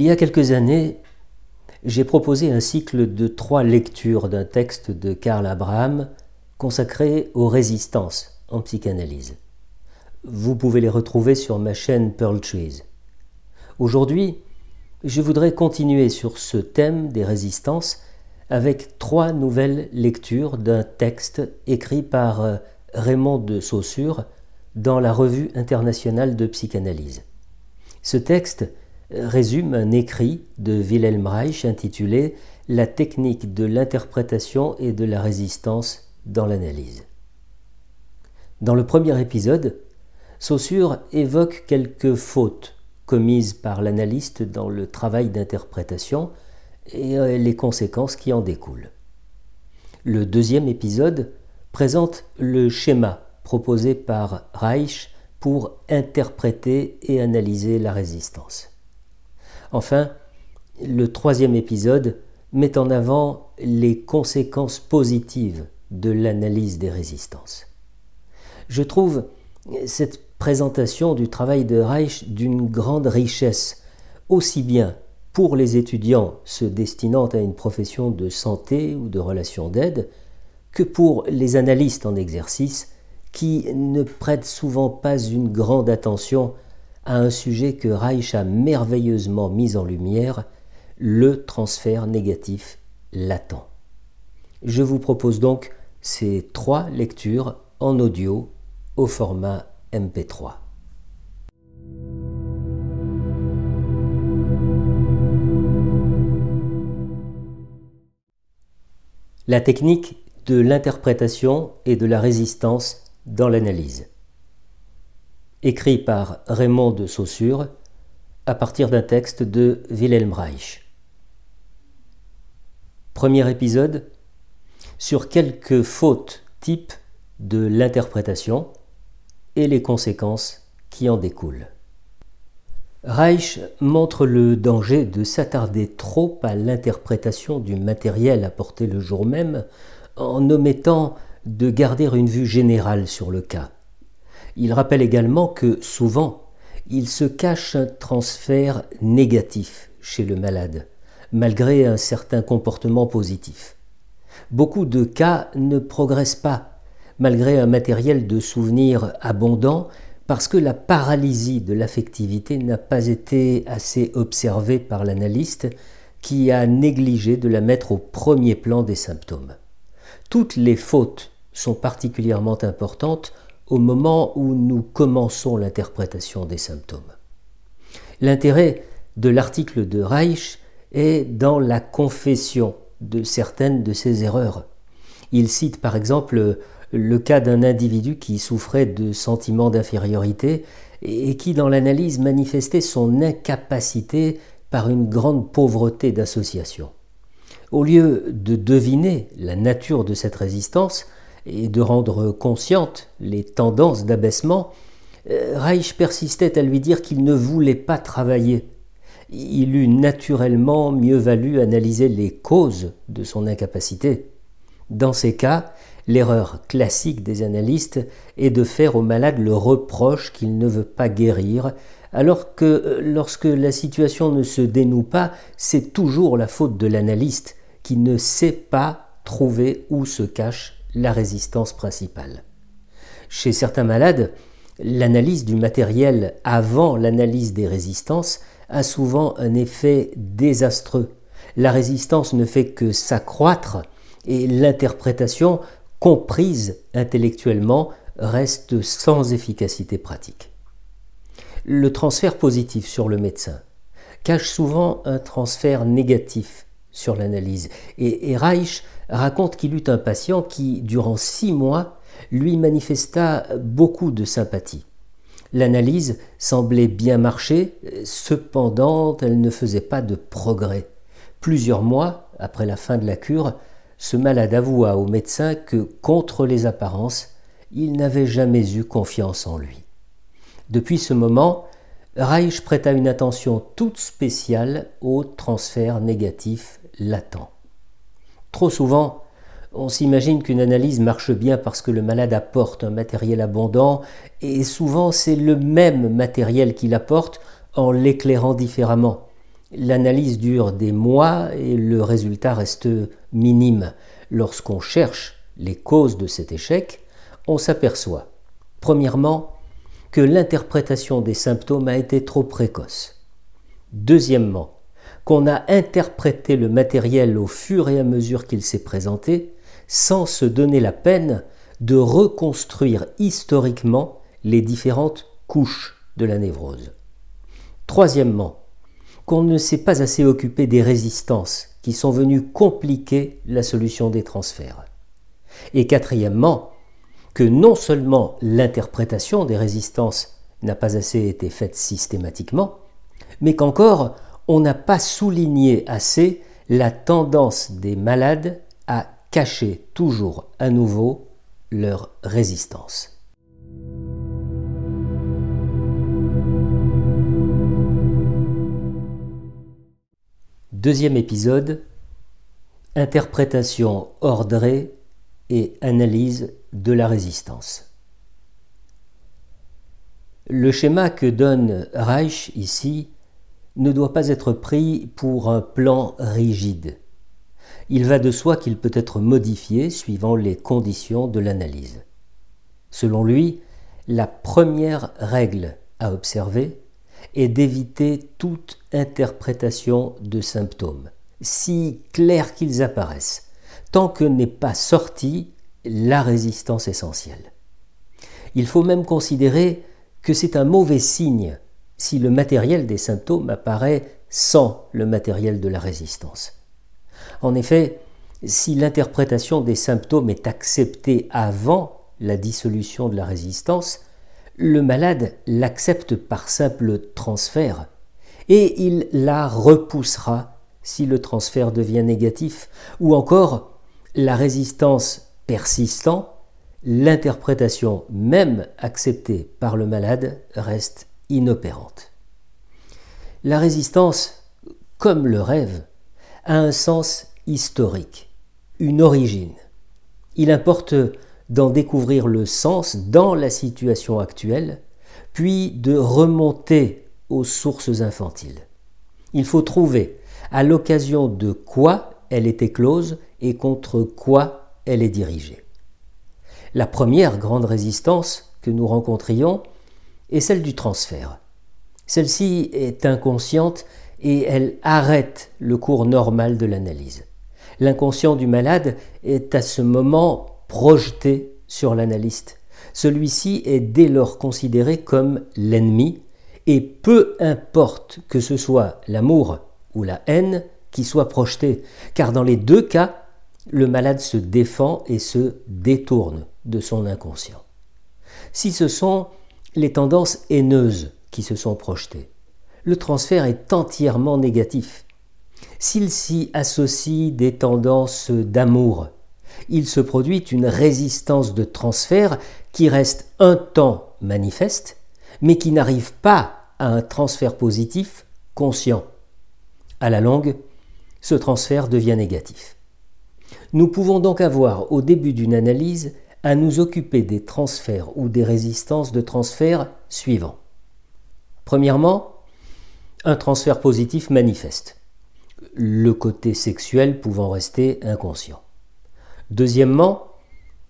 Il y a quelques années, j'ai proposé un cycle de trois lectures d'un texte de Karl Abraham consacré aux résistances en psychanalyse. Vous pouvez les retrouver sur ma chaîne Pearl Trees. Aujourd'hui, je voudrais continuer sur ce thème des résistances avec trois nouvelles lectures d'un texte écrit par euh, Raymond de Saussure dans la Revue internationale de psychanalyse. Ce texte résume un écrit de Wilhelm Reich intitulé La technique de l'interprétation et de la résistance dans l'analyse. Dans le premier épisode, Saussure évoque quelques fautes commises par l'analyste dans le travail d'interprétation et euh, les conséquences qui en découlent. Le deuxième épisode présente le schéma proposé par Reich pour interpréter et analyser la résistance. Enfin, le troisième épisode met en avant les conséquences positives de l'analyse des résistances. Je trouve cette présentation du travail de Reich d'une grande richesse, aussi bien pour les étudiants se destinant à une profession de santé ou de relations d'aide, que pour les analystes en exercice qui ne prêtent souvent pas une grande attention à un sujet que Reich a merveilleusement mis en lumière, le transfert négatif latent. Je vous propose donc ces trois lectures en audio au format MP3. La technique de l'interprétation et de la résistance dans l'analyse écrit par Raymond de Saussure à partir d'un texte de Wilhelm Reich. Premier épisode sur quelques fautes types de l'interprétation et les conséquences qui en découlent. Reich montre le danger de s'attarder trop à l'interprétation du matériel apporté le jour même en omettant de garder une vue générale sur le cas. Il rappelle également que souvent, il se cache un transfert négatif chez le malade, malgré un certain comportement positif. Beaucoup de cas ne progressent pas, malgré un matériel de souvenirs abondant, parce que la paralysie de l'affectivité n'a pas été assez observée par l'analyste qui a négligé de la mettre au premier plan des symptômes. Toutes les fautes sont particulièrement importantes au moment où nous commençons l'interprétation des symptômes. L'intérêt de l'article de Reich est dans la confession de certaines de ces erreurs. Il cite par exemple le cas d'un individu qui souffrait de sentiments d'infériorité et qui dans l'analyse manifestait son incapacité par une grande pauvreté d'association. Au lieu de deviner la nature de cette résistance, et de rendre conscientes les tendances d'abaissement, euh, Reich persistait à lui dire qu'il ne voulait pas travailler. Il eût naturellement mieux valu analyser les causes de son incapacité. Dans ces cas, l'erreur classique des analystes est de faire au malade le reproche qu'il ne veut pas guérir, alors que euh, lorsque la situation ne se dénoue pas, c'est toujours la faute de l'analyste qui ne sait pas trouver où se cache la résistance principale. Chez certains malades, l'analyse du matériel avant l'analyse des résistances a souvent un effet désastreux. La résistance ne fait que s'accroître et l'interprétation, comprise intellectuellement, reste sans efficacité pratique. Le transfert positif sur le médecin cache souvent un transfert négatif sur l'analyse et, Reich raconte qu'il eut un patient qui, durant six mois, lui manifesta beaucoup de sympathie. L'analyse semblait bien marcher, cependant elle ne faisait pas de progrès. Plusieurs mois après la fin de la cure, ce malade avoua au médecin que, contre les apparences, il n'avait jamais eu confiance en lui. Depuis ce moment, Reich prêta une attention toute spéciale au transfert négatif latent. Trop souvent, on s'imagine qu'une analyse marche bien parce que le malade apporte un matériel abondant, et souvent c'est le même matériel qu'il apporte en l'éclairant différemment. l'analyse dure des mois et le résultat reste minime. Lorsqu'on cherche les causes de cet échec, on s'aperçoit, premièrement, que l'interprétation des symptômes a été trop précoce. Deuxièmement, qu'on a interprété le matériel au fur et à mesure qu'il s'est présenté, sans se donner la peine de reconstruire historiquement les différentes couches de la névrose. Troisièmement, qu'on ne s'est pas assez occupé des résistances qui sont venues compliquer la solution des transferts. Et quatrièmement, que non seulement l'interprétation des résistances n'a pas assez été faite systématiquement, mais qu'encore on n'a pas souligné assez la tendance des malades à cacher toujours à nouveau leur résistance. Deuxième épisode, interprétation ordrée et analyse de la résistance. Le schéma que donne Reich ici ne doit pas être pris pour un plan rigide. Il va de soi qu'il peut être modifié suivant les conditions de l'analyse. Selon lui, la première règle à observer est d'éviter toute interprétation de symptômes, si clairs qu'ils apparaissent, tant que n'est pas sortie la résistance essentielle. Il faut même considérer que c'est un mauvais signe si le matériel des symptômes apparaît sans le matériel de la résistance. En effet, si l'interprétation des symptômes est acceptée avant la dissolution de la résistance, le malade l'accepte par simple transfert et il la repoussera si le transfert devient négatif, ou encore la résistance persistant, l'interprétation même acceptée par le malade reste inopérante. La résistance, comme le rêve, a un sens historique, une origine. Il importe d'en découvrir le sens dans la situation actuelle, puis de remonter aux sources infantiles. Il faut trouver à l'occasion de quoi elle est éclose et contre quoi elle est dirigée. La première grande résistance que nous rencontrions est celle du transfert. Celle-ci est inconsciente et elle arrête le cours normal de l'analyse. L'inconscient du malade est à ce moment projeté sur l'analyste. Celui-ci est dès lors considéré comme l'ennemi et peu importe que ce soit l'amour ou la haine qui soit projeté, car dans les deux cas, le malade se défend et se détourne de son inconscient. Si ce sont les tendances haineuses qui se sont projetées, le transfert est entièrement négatif. S'il s'y associe des tendances d'amour, il se produit une résistance de transfert qui reste un temps manifeste, mais qui n'arrive pas à un transfert positif conscient. À la longue, ce transfert devient négatif. Nous pouvons donc avoir au début d'une analyse à nous occuper des transferts ou des résistances de transfert suivants. Premièrement, un transfert positif manifeste, le côté sexuel pouvant rester inconscient. Deuxièmement,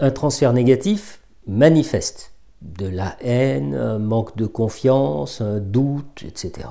un transfert négatif manifeste, de la haine, un manque de confiance, un doute, etc.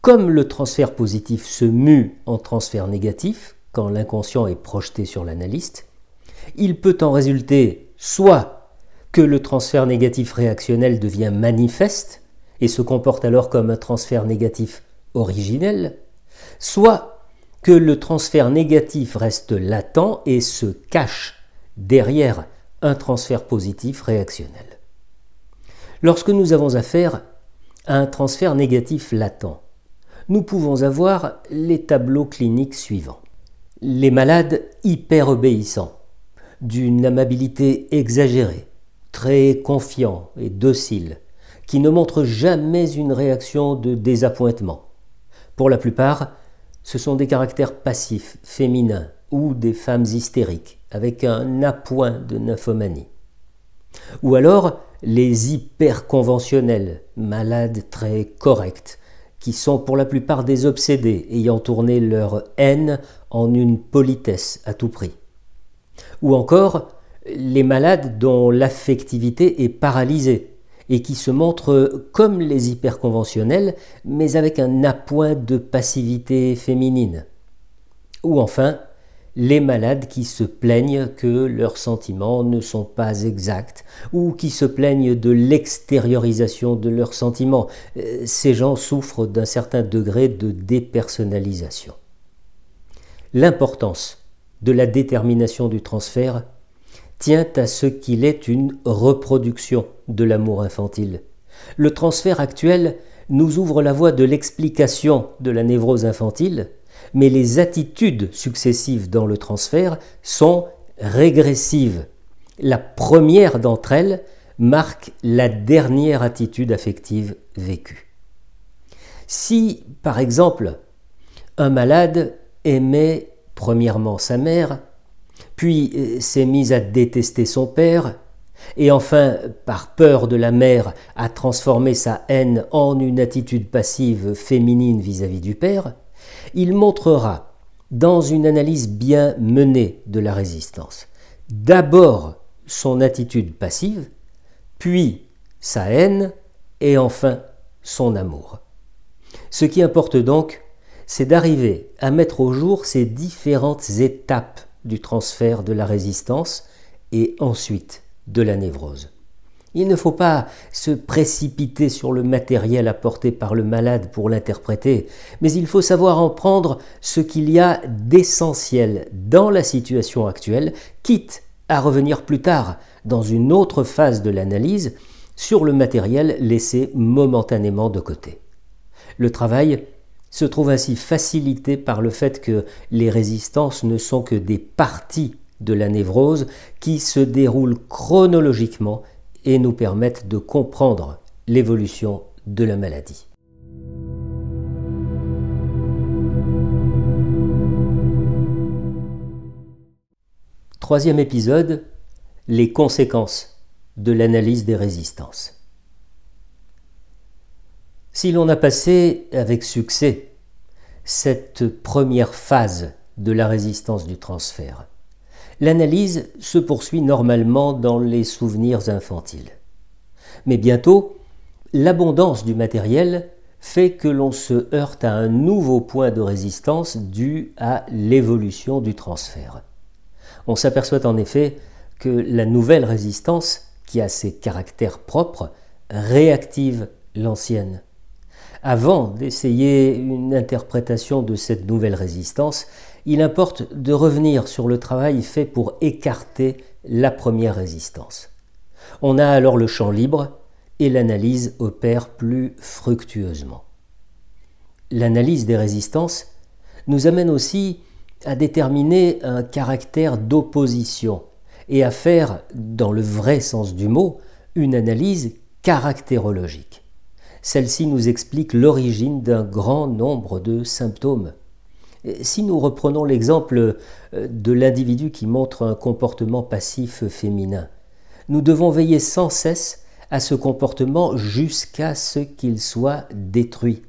Comme le transfert positif se mue en transfert négatif, quand l'inconscient est projeté sur l'analyste, il peut en résulter soit que le transfert négatif réactionnel devient manifeste et se comporte alors comme un transfert négatif originel, soit que le transfert négatif reste latent et se cache derrière un transfert positif réactionnel. Lorsque nous avons affaire à un transfert négatif latent, nous pouvons avoir les tableaux cliniques suivants. Les malades hyper obéissants, d'une amabilité exagérée, très confiants et dociles, qui ne montrent jamais une réaction de désappointement. Pour la plupart, ce sont des caractères passifs, féminins ou des femmes hystériques avec un appoint de nymphomanie. Ou alors les hyper conventionnels, malades très corrects, qui sont pour la plupart des obsédés, ayant tourné leur haine en une politesse à tout prix. Ou encore les malades dont l'affectivité est paralysée et qui se montrent comme les hyperconventionnels, mais avec un appoint de passivité féminine. Ou enfin, les malades qui se plaignent que leurs sentiments ne sont pas exacts ou qui se plaignent de l'extériorisation de leurs sentiments. Euh, ces gens souffrent d'un certain degré de dépersonnalisation. L'importance de la détermination du transfert tient à ce qu'il est une reproduction de l'amour infantile. Le transfert actuel nous ouvre la voie de l'explication de la névrose infantile, mais les attitudes successives dans le transfert sont régressives. La première d'entre elles marque la dernière attitude affective vécue. Si, par exemple, un malade aimait premièrement sa mère, puis euh, s'est mis à détester son père, et enfin, par peur de la mère, a transformé sa haine en une attitude passive féminine vis-à-vis -vis du père, il montrera, dans une analyse bien menée de la résistance, d'abord son attitude passive, puis sa haine, et enfin son amour. Ce qui importe donc, c'est d'arriver à mettre au jour ces différentes étapes du transfert de la résistance et ensuite de la névrose. Il ne faut pas se précipiter sur le matériel apporté par le malade pour l'interpréter, mais il faut savoir en prendre ce qu'il y a d'essentiel dans la situation actuelle, quitte à revenir plus tard, dans une autre phase de l'analyse, sur le matériel laissé momentanément de côté. Le travail se trouve ainsi facilité par le fait que les résistances ne sont que des parties de la névrose qui se déroulent chronologiquement et nous permettent de comprendre l'évolution de la maladie. Troisième épisode, les conséquences de l'analyse des résistances. Si l'on a passé avec succès cette première phase de la résistance du transfert, l'analyse se poursuit normalement dans les souvenirs infantiles. Mais bientôt, l'abondance du matériel fait que l'on se heurte à un nouveau point de résistance dû à l'évolution du transfert. On s'aperçoit en effet que la nouvelle résistance, qui a ses caractères propres, réactive l'ancienne. Avant d'essayer une interprétation de cette nouvelle résistance, il importe de revenir sur le travail fait pour écarter la première résistance. On a alors le champ libre et l'analyse opère plus fructueusement. L'analyse des résistances nous amène aussi à déterminer un caractère d'opposition et à faire, dans le vrai sens du mot, une analyse caractérologique. Celle-ci nous explique l'origine d'un grand nombre de symptômes si nous reprenons l'exemple euh, de l'individu qui montre un comportement passif féminin, nous devons veiller sans cesse à ce comportement jusqu'à ce qu'il soit détruit.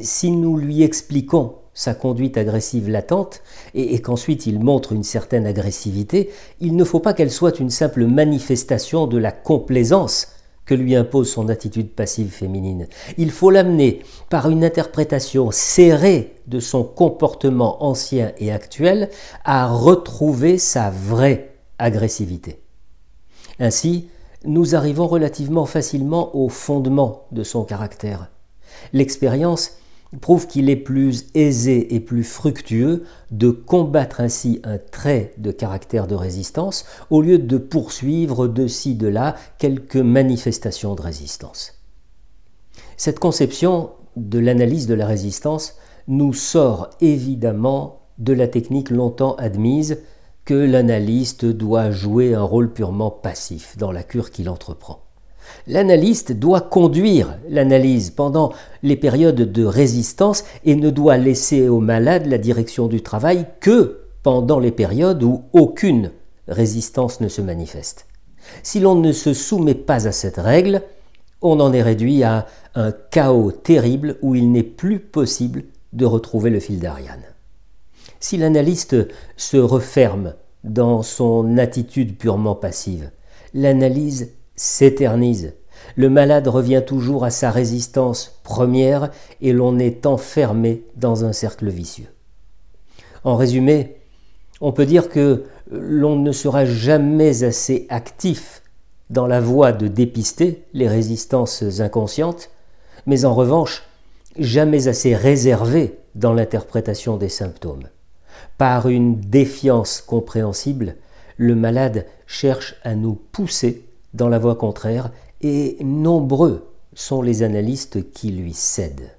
Si nous lui expliquons sa conduite agressive latente et, qu'ensuite il montre une certaine agressivité, il ne faut pas qu'elle soit une simple manifestation de la complaisance que lui impose son attitude passive féminine. Il faut l'amener par une interprétation serrée de son comportement ancien et actuel à retrouver sa vraie agressivité. Ainsi, nous arrivons relativement facilement au fondement de son caractère. L'expérience prouve qu'il est plus aisé et plus fructueux de combattre ainsi un trait de caractère de résistance au lieu de poursuivre de ci, de là quelques manifestations de résistance. Cette conception de l'analyse de la résistance nous sort évidemment de la technique longtemps admise que l'analyste doit jouer un rôle purement passif dans la cure qu'il entreprend. L'analyste doit conduire l'analyse pendant les périodes de résistance et ne doit laisser au malade la direction du travail que pendant les périodes où aucune résistance ne se manifeste. Si l'on ne se soumet pas à cette règle, on en est réduit à un chaos terrible où il n'est plus possible de retrouver le fil d'Ariane. Si l'analyste se referme dans son attitude purement passive, l'analyse s'éternise. Le malade revient toujours à sa résistance première et l'on est enfermé dans un cercle vicieux. En résumé, on peut dire que l'on ne sera jamais assez actif dans la voie de dépister les résistances inconscientes, mais en revanche, jamais assez réservé dans l'interprétation des symptômes. Par une défiance compréhensible, le malade cherche à nous pousser dans la voie contraire et nombreux sont les analystes qui lui cèdent.